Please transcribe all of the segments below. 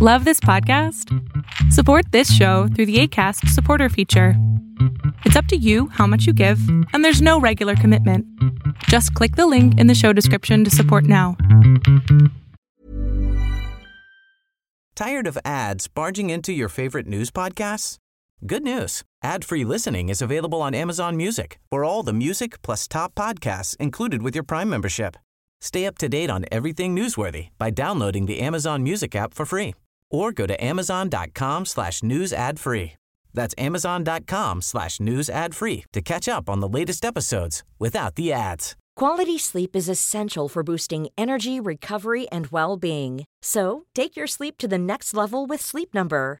Love this podcast? Support this show through the ACAST supporter feature. It's up to you how much you give, and there's no regular commitment. Just click the link in the show description to support now. Tired of ads barging into your favorite news podcasts? Good news. Ad-free listening is available on Amazon Music for all the music plus top podcasts included with your Prime membership. Stay up to date on everything newsworthy by downloading the Amazon Music app for free or go to amazon.com slash news ad free. That's amazon.com slash news ad free to catch up on the latest episodes without the ads. Quality sleep is essential for boosting energy, recovery, and well-being. So, take your sleep to the next level with Sleep Number.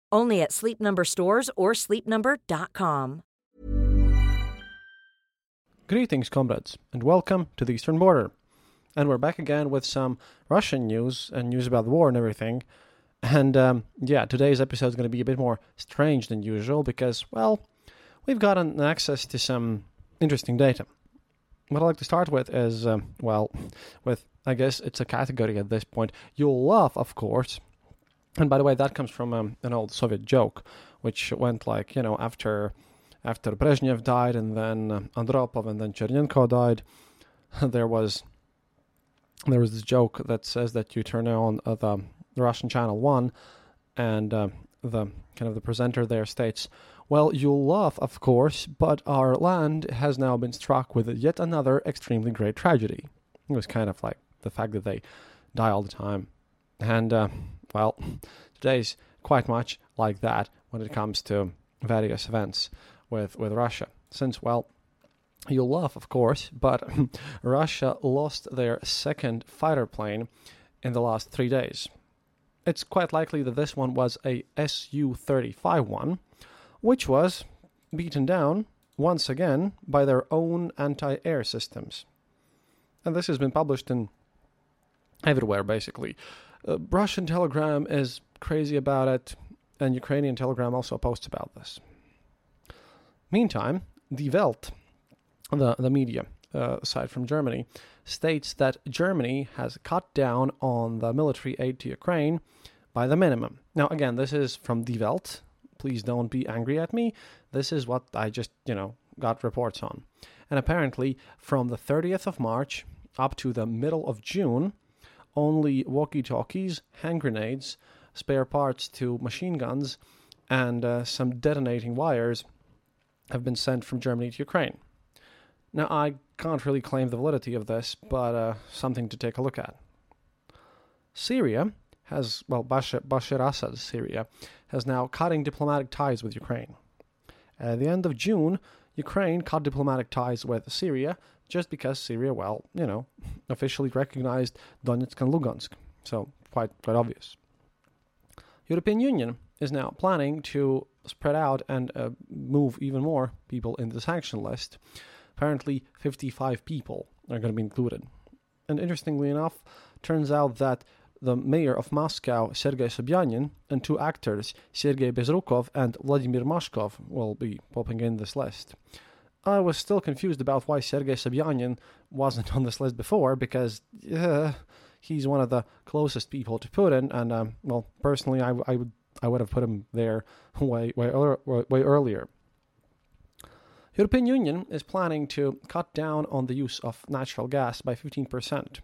Only at Sleep Number stores or sleepnumber.com. Greetings, comrades, and welcome to the Eastern Border. And we're back again with some Russian news and news about the war and everything. And um, yeah, today's episode is going to be a bit more strange than usual because, well, we've gotten access to some interesting data. What I'd like to start with is, um, well, with I guess it's a category at this point. You'll love, of course. And by the way, that comes from um, an old Soviet joke, which went like, you know, after after Brezhnev died, and then uh, Andropov, and then Chernenko died, there was there was this joke that says that you turn on uh, the, Russian channel one, and uh, the kind of the presenter there states, "Well, you'll laugh, of course, but our land has now been struck with yet another extremely great tragedy." It was kind of like the fact that they die all the time, and uh, well, today's quite much like that when it comes to various events with, with Russia. Since, well, you'll laugh, of course, but Russia lost their second fighter plane in the last three days. It's quite likely that this one was a Su 35 one, which was beaten down once again by their own anti air systems. And this has been published in everywhere, basically. Uh, Russian Telegram is crazy about it, and Ukrainian Telegram also posts about this. Meantime, Die Welt, the, the media uh, from Germany, states that Germany has cut down on the military aid to Ukraine by the minimum. Now, again, this is from Die Welt. Please don't be angry at me. This is what I just, you know, got reports on. And apparently, from the 30th of March up to the middle of June, only walkie talkies, hand grenades, spare parts to machine guns, and uh, some detonating wires have been sent from Germany to Ukraine. Now, I can't really claim the validity of this, but uh, something to take a look at. Syria has, well, Bashar, Bashar Assad's Syria has now cutting diplomatic ties with Ukraine. At the end of June, Ukraine cut diplomatic ties with Syria just because Syria, well, you know, officially recognized Donetsk and Lugansk. So quite quite obvious. European Union is now planning to spread out and uh, move even more people in the sanction list. Apparently, 55 people are going to be included. And interestingly enough, turns out that the mayor of Moscow, Sergei Sobyanin, and two actors, Sergei Bezrukov and Vladimir Mashkov, will be popping in this list. I was still confused about why Sergei Sobyanin wasn't on this list before, because uh, he's one of the closest people to Putin, and um, well, personally, I, I would I would have put him there way way, way earlier. European Union is planning to cut down on the use of natural gas by 15%.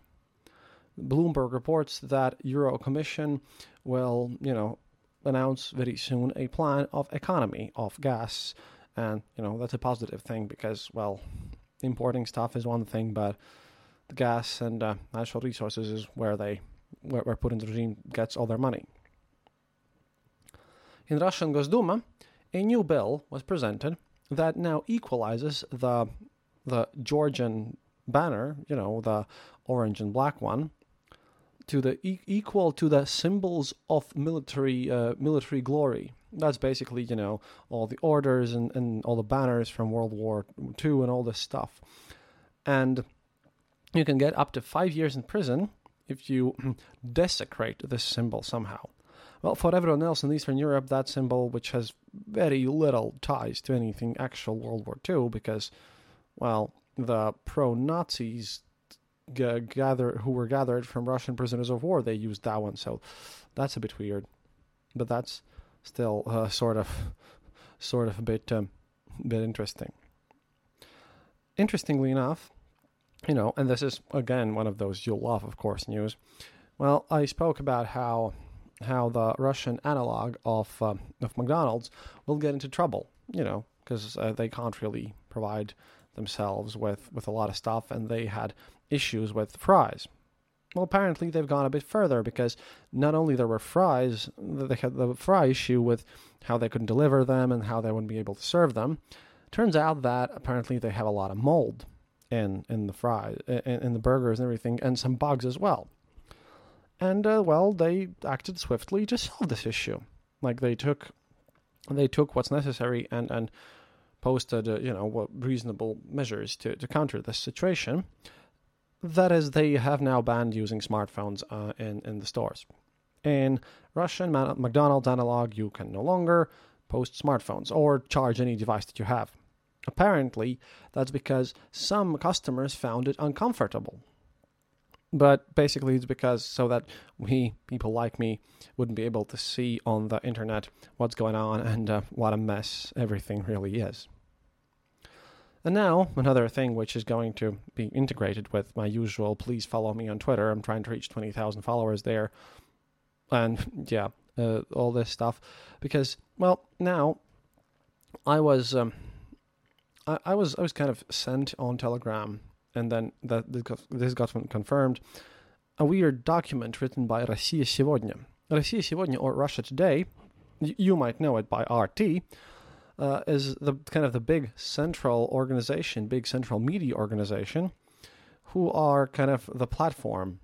Bloomberg reports that Euro Commission will, you know, announce very soon a plan of economy of gas, and you know that's a positive thing because, well, importing stuff is one thing, but the gas and uh, natural resources is where they where, where Putin's regime gets all their money. In Russian Gosduma, a new bill was presented that now equalizes the the Georgian banner, you know, the orange and black one, to the e- equal to the symbols of military uh, military glory. That's basically you know all the orders and, and all the banners from World War II and all this stuff, and you can get up to five years in prison if you desecrate this symbol somehow. Well, for everyone else in Eastern Europe, that symbol, which has very little ties to anything actual World War II, because, well, the pro-Nazis g- gather who were gathered from Russian prisoners of war, they used that one, so that's a bit weird, but that's still uh, sort of, sort of a bit, um, bit interesting. Interestingly enough, you know, and this is again one of those you'll love, of course, news. Well, I spoke about how how the Russian analog of uh, of McDonald's will get into trouble, you know, because uh, they can't really provide themselves with with a lot of stuff, and they had issues with fries. Well, apparently they've gone a bit further because not only there were fries, they had the fry issue with how they couldn't deliver them and how they wouldn't be able to serve them. Turns out that apparently they have a lot of mold in in the fries, in, in the burgers and everything, and some bugs as well. And uh, well, they acted swiftly to solve this issue. Like they took they took what's necessary and and posted uh, you know what reasonable measures to to counter this situation. That is, they have now banned using smartphones uh, in in the stores. In Russian McDonald's analog, you can no longer post smartphones or charge any device that you have. Apparently, that's because some customers found it uncomfortable. But basically, it's because so that we, people like me, wouldn't be able to see on the internet what's going on and uh, what a mess everything really is. And now, another thing which is going to be integrated with my usual please follow me on Twitter. I'm trying to reach 20,000 followers there. And yeah, uh, all this stuff. Because, well, now I was. Um, I, I was I was kind of sent on Telegram, and then that this got confirmed. A weird document written by Россия сегодня. Россия сегодня or Russia Today, you might know it by RT, uh, is the kind of the big central organization, big central media organization, who are kind of the platform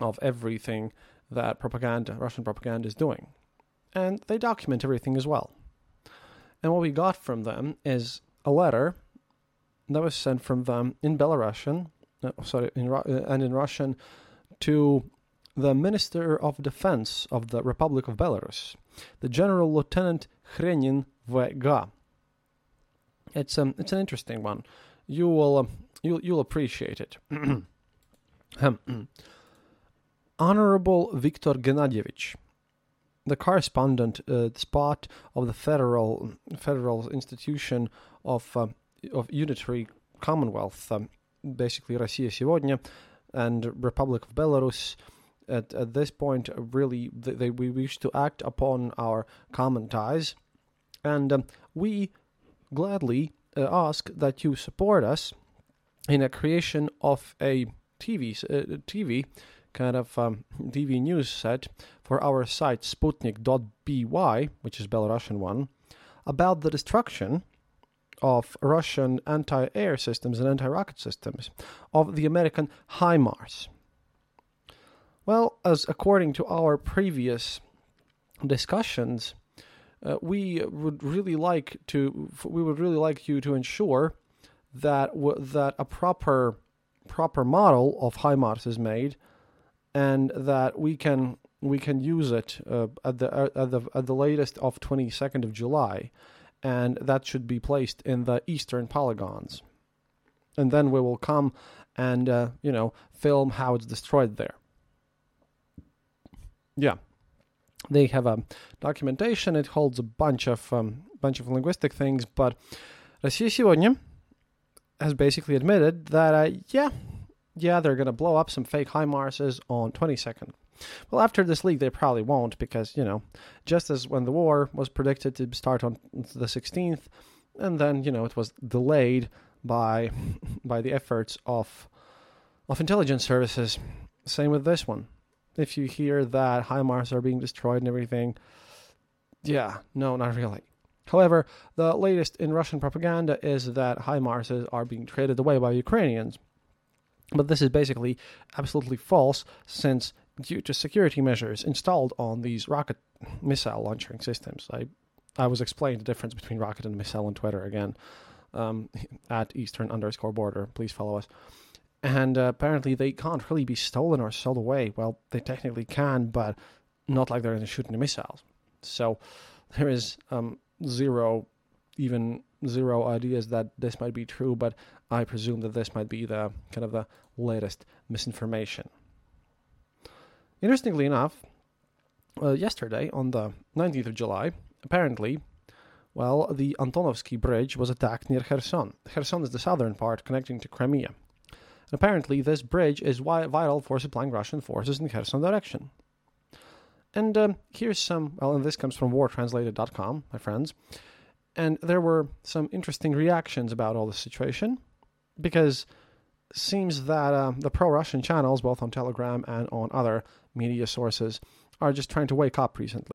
of everything that propaganda, Russian propaganda, is doing, and they document everything as well. And what we got from them is a letter that was sent from them in Belarusian, uh, sorry, in, uh, and in Russian to the Minister of Defense of the Republic of Belarus, the General Lieutenant Khrenin VG. It's um, it's an interesting one. You will um, you'll you'll appreciate it. Honorable Viktor Gennadyevich, the correspondent uh, spot of the federal federal institution of uh, of unitary Commonwealth, um, basically Россия сегодня and Republic of Belarus. at, at this point, really, they, we wish to act upon our common ties, and um, we gladly uh, ask that you support us in a creation of a TV uh, TV kind of um, TV news set for our site Sputnik.by, which is Belarusian one, about the destruction of Russian anti air systems and anti rocket systems of the American HIMARS. Well, as according to our previous discussions, uh, we would really like to we would really like you to ensure that w- that a proper proper model of HIMARS is made and that we can we can use it uh, at the uh, at the at the latest of 22nd of July and that should be placed in the eastern polygons. And then we will come and, uh, you know, film how it's destroyed there. Yeah, they have a documentation. It holds a bunch of um, bunch of linguistic things, but Россия сегодня has basically admitted that uh, yeah, yeah, they're gonna blow up some fake HIMARSes on 22nd. Well, after this leak, they probably won't because you know, just as when the war was predicted to start on the 16th, and then you know it was delayed by by the efforts of of intelligence services. Same with this one. If you hear that HIMARS are being destroyed and everything, yeah, no, not really. However, the latest in Russian propaganda is that HIMARSes are being traded away by Ukrainians. But this is basically absolutely false, since due to security measures installed on these rocket missile launching systems. I I was explaining the difference between rocket and missile on Twitter again um, at Eastern underscore border. Please follow us. And uh, apparently they can't really be stolen or sold away. Well, they technically can, but not like they're going to shoot any missiles. So there is um, zero, even zero ideas that this might be true, but I presume that this might be the kind of the latest misinformation. Interestingly enough, uh, yesterday on the 19th of July, apparently, well, the Antonovsky Bridge was attacked near Kherson. Kherson is the southern part connecting to Crimea. And apparently, this bridge is vital for supplying Russian forces in the Kherson direction. And um, here's some, well, and this comes from wartranslated.com, my friends. And there were some interesting reactions about all this situation because seems that uh, the pro Russian channels, both on Telegram and on other media sources, are just trying to wake up recently.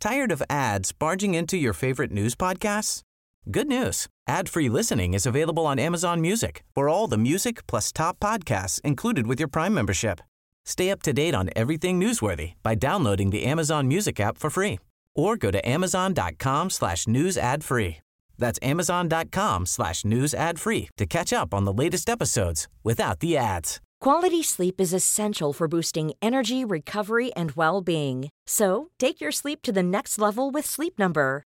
Tired of ads barging into your favorite news podcasts? Good news. Ad-free listening is available on Amazon Music for all the music plus top podcasts included with your Prime membership. Stay up to date on everything newsworthy by downloading the Amazon Music app for free or go to amazon.com slash news ad free. That's amazon.com slash news ad free to catch up on the latest episodes without the ads. Quality sleep is essential for boosting energy, recovery, and well-being. So take your sleep to the next level with Sleep Number.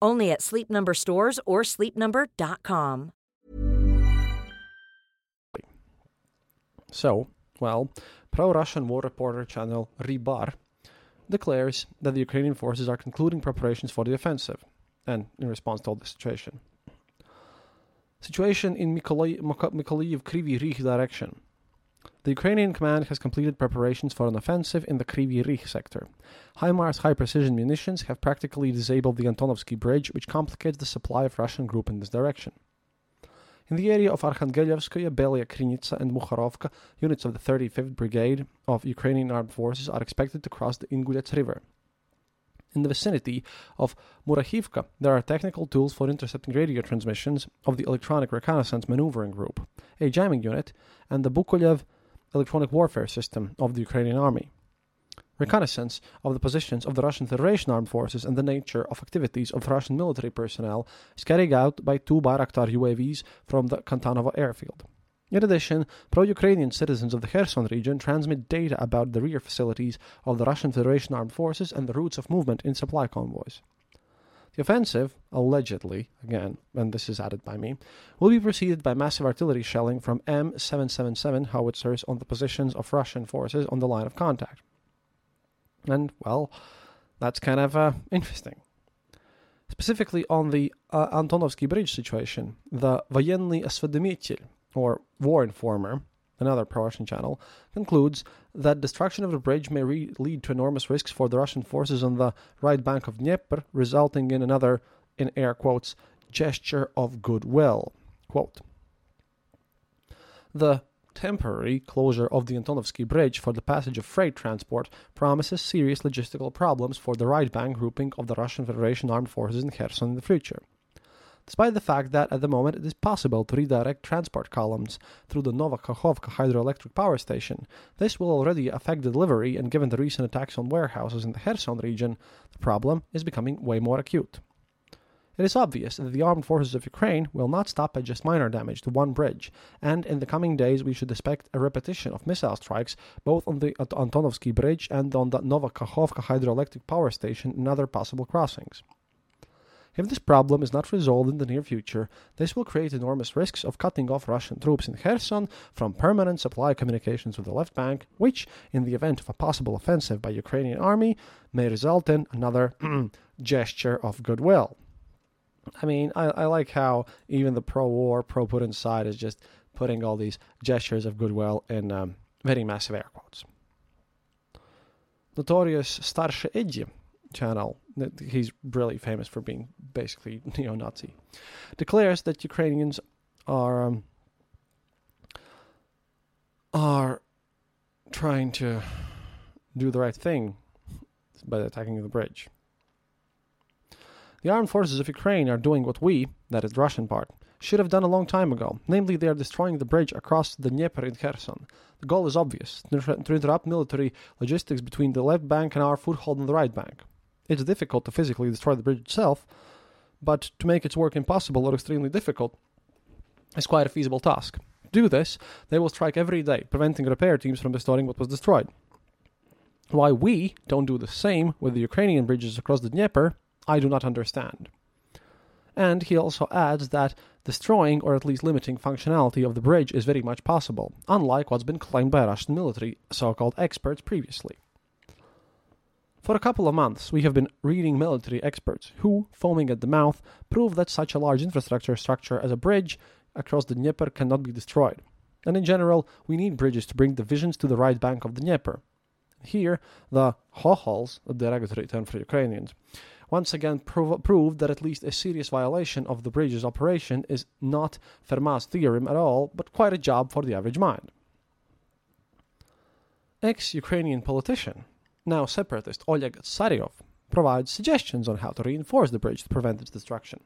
Only at Sleep Number stores or sleepnumber.com. So, well, pro-Russian war reporter channel Rybar declares that the Ukrainian forces are concluding preparations for the offensive, and in response to all the situation. Situation in Mykolaiv, Kryvyi Rih direction. The Ukrainian command has completed preparations for an offensive in the Kryvyi Rih sector. HIMARS high precision munitions have practically disabled the Antonovsky Bridge, which complicates the supply of Russian group in this direction. In the area of Arkhangelevskaya, Belia Krynytsa, and Mukharovka, units of the 35th Brigade of Ukrainian armed forces are expected to cross the Ingulets River. In the vicinity of Murahivka, there are technical tools for intercepting radio transmissions of the Electronic Reconnaissance Maneuvering Group, a jamming unit, and the Bukovel electronic warfare system of the Ukrainian army. Reconnaissance of the positions of the Russian Federation armed forces and the nature of activities of Russian military personnel is carried out by two Bayraktar UAVs from the Kantanovo airfield. In addition, pro Ukrainian citizens of the Kherson region transmit data about the rear facilities of the Russian Federation armed forces and the routes of movement in supply convoys. The offensive, allegedly, again, and this is added by me, will be preceded by massive artillery shelling from M777 howitzers on the positions of Russian forces on the line of contact. And, well, that's kind of uh, interesting. Specifically on the uh, Antonovsky Bridge situation, the Voyenny Osvedomitel, or War Informer, another pro-Russian channel, concludes that destruction of the bridge may re- lead to enormous risks for the Russian forces on the right bank of Dnieper, resulting in another, in air quotes, gesture of goodwill. Quote, the temporary closure of the Antonovsky Bridge for the passage of freight transport promises serious logistical problems for the right bank grouping of the Russian Federation armed forces in Kherson in the future despite the fact that at the moment it is possible to redirect transport columns through the Novakhovka hydroelectric power station. This will already affect the delivery, and given the recent attacks on warehouses in the Kherson region, the problem is becoming way more acute. It is obvious that the armed forces of Ukraine will not stop at just minor damage to one bridge, and in the coming days we should expect a repetition of missile strikes both on the Antonovsky Bridge and on the Novakhovka hydroelectric power station and other possible crossings. If this problem is not resolved in the near future, this will create enormous risks of cutting off Russian troops in Kherson from permanent supply communications with the left bank, which, in the event of a possible offensive by Ukrainian army, may result in another gesture of goodwill. I mean, I, I like how even the pro-war, pro-Putin side is just putting all these gestures of goodwill in um, very massive air quotes. notorious Starshe Eddy channel, that he's really famous for being basically neo-Nazi, declares that Ukrainians are um, are trying to do the right thing by attacking the bridge. The armed forces of Ukraine are doing what we, that is the Russian part, should have done a long time ago. Namely, they are destroying the bridge across the Dnieper in Kherson. The goal is obvious to interrupt military logistics between the left bank and our foothold on the right bank. It's difficult to physically destroy the bridge itself, but to make its work impossible or extremely difficult is quite a feasible task. To do this, they will strike every day, preventing repair teams from restoring what was destroyed. Why we don't do the same with the Ukrainian bridges across the Dnieper, I do not understand. And he also adds that destroying or at least limiting functionality of the bridge is very much possible, unlike what's been claimed by Russian military so called experts previously. For a couple of months, we have been reading military experts who, foaming at the mouth, prove that such a large infrastructure structure as a bridge across the Dnieper cannot be destroyed. And in general, we need bridges to bring divisions to the right bank of the Dnieper. Here, the Chochols, a derogatory term for Ukrainians, once again prov- proved that at least a serious violation of the bridge's operation is not Fermat's theorem at all, but quite a job for the average mind. Ex Ukrainian politician, now separatist Oleg Tsaryov, provides suggestions on how to reinforce the bridge to prevent its destruction.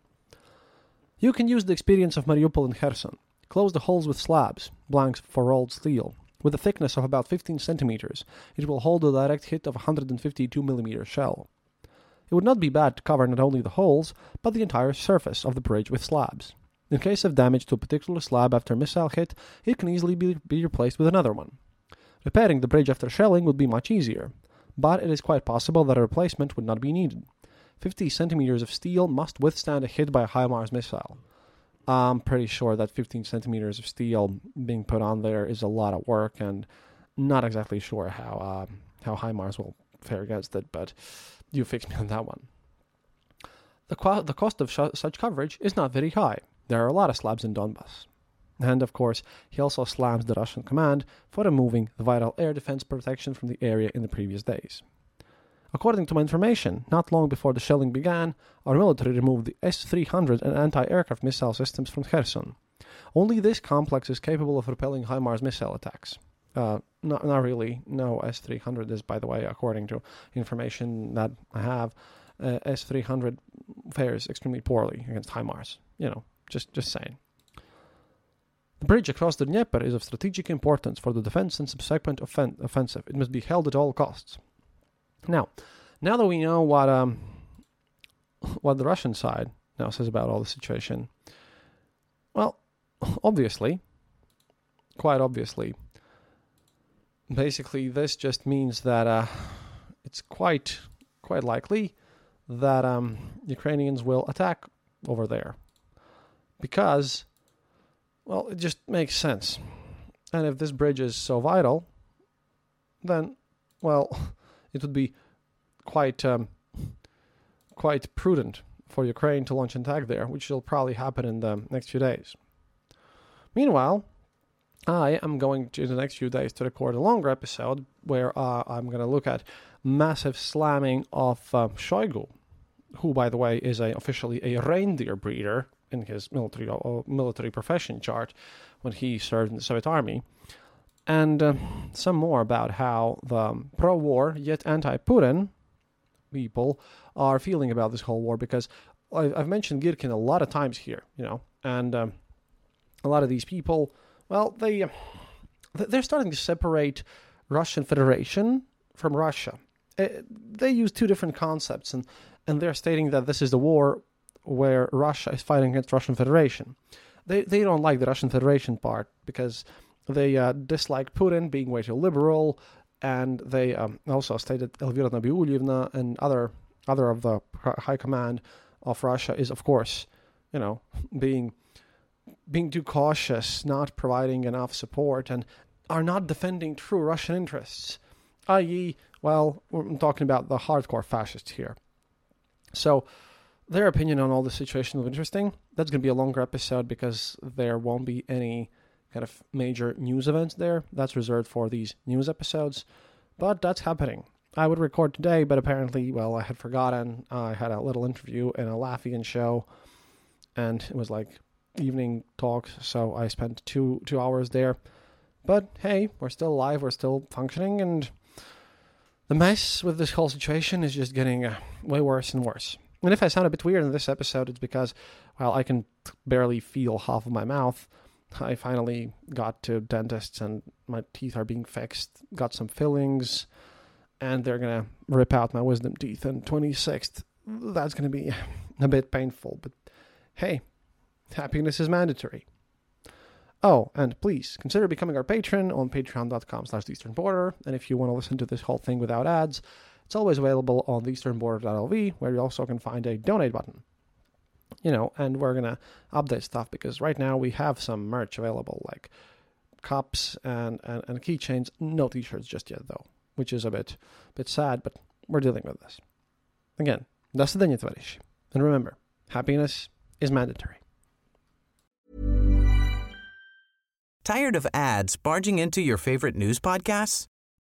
You can use the experience of Mariupol and Kherson. Close the holes with slabs, blanks for rolled steel. With a thickness of about 15 centimeters, it will hold a direct hit of a 152 mm shell. It would not be bad to cover not only the holes, but the entire surface of the bridge with slabs. In case of damage to a particular slab after a missile hit, it can easily be, be replaced with another one. Repairing the bridge after shelling would be much easier, but it is quite possible that a replacement would not be needed. 50 centimeters of steel must withstand a hit by a HIMARS missile. I'm pretty sure that 15 centimeters of steel being put on there is a lot of work, and not exactly sure how uh, how HIMARS will fare against it. But you fix me on that one. The, qu- the cost of sh- such coverage is not very high. There are a lot of slabs in Donbass. And of course, he also slams the Russian command for removing the vital air defense protection from the area in the previous days. According to my information, not long before the shelling began, our military removed the S 300 and anti aircraft missile systems from Kherson. Only this complex is capable of repelling HIMARS missile attacks. Uh, not, not really. No, S300 is, by the way, according to information that I have, uh, S300 fares extremely poorly against HIMARS. You know, just just saying. The bridge across the Dnieper is of strategic importance for the defense and subsequent offen- offensive. It must be held at all costs. Now, now that we know what um, what the Russian side now says about all the situation, well, obviously, quite obviously, basically this just means that uh, it's quite quite likely that um, Ukrainians will attack over there because well it just makes sense. And if this bridge is so vital then well it would be quite um, quite prudent for Ukraine to launch an attack there which will probably happen in the next few days. Meanwhile I am going to, in the next few days to record a longer episode where uh, I'm going to look at massive slamming of uh, Shoigu, who, by the way, is a, officially a reindeer breeder in his military uh, military profession chart when he served in the Soviet Army, and uh, some more about how the pro-war yet anti-Putin people are feeling about this whole war because I've mentioned Girkin a lot of times here, you know, and um, a lot of these people well, they they're starting to separate Russian Federation from Russia. Uh, they use two different concepts, and and they're stating that this is the war where Russia is fighting against Russian Federation. They they don't like the Russian Federation part because they uh, dislike Putin being way too liberal, and they um, also stated Elvira Nabiulyevna and other other of the high command of Russia is of course, you know, being being too cautious, not providing enough support, and are not defending true Russian interests, i.e., well, we're talking about the hardcore fascists here. So, their opinion on all the situation is interesting. That's going to be a longer episode because there won't be any kind of major news events there. That's reserved for these news episodes. But that's happening. I would record today, but apparently, well, I had forgotten. I had a little interview in a Latvian show, and it was like evening talk, so I spent two two hours there. But hey, we're still alive, we're still functioning, and the mess with this whole situation is just getting uh, way worse and worse. And if I sound a bit weird in this episode, it's because, well, I can barely feel half of my mouth. I finally got to dentists and my teeth are being fixed, got some fillings and they're gonna rip out my wisdom teeth on 26th. That's gonna be a bit painful, but hey, happiness is mandatory. Oh, and please consider becoming our patron on patreon.com slash eastern border. And if you want to listen to this whole thing without ads, it's always available on theeasternborder.lv, where you also can find a donate button. You know, and we're gonna update stuff because right now we have some merch available, like cups and, and, and keychains. No t-shirts just yet though which is a bit bit sad, but we're dealing with this. Again, до свидания, товарищи. And remember, happiness is mandatory. Tired of ads barging into your favorite news podcasts?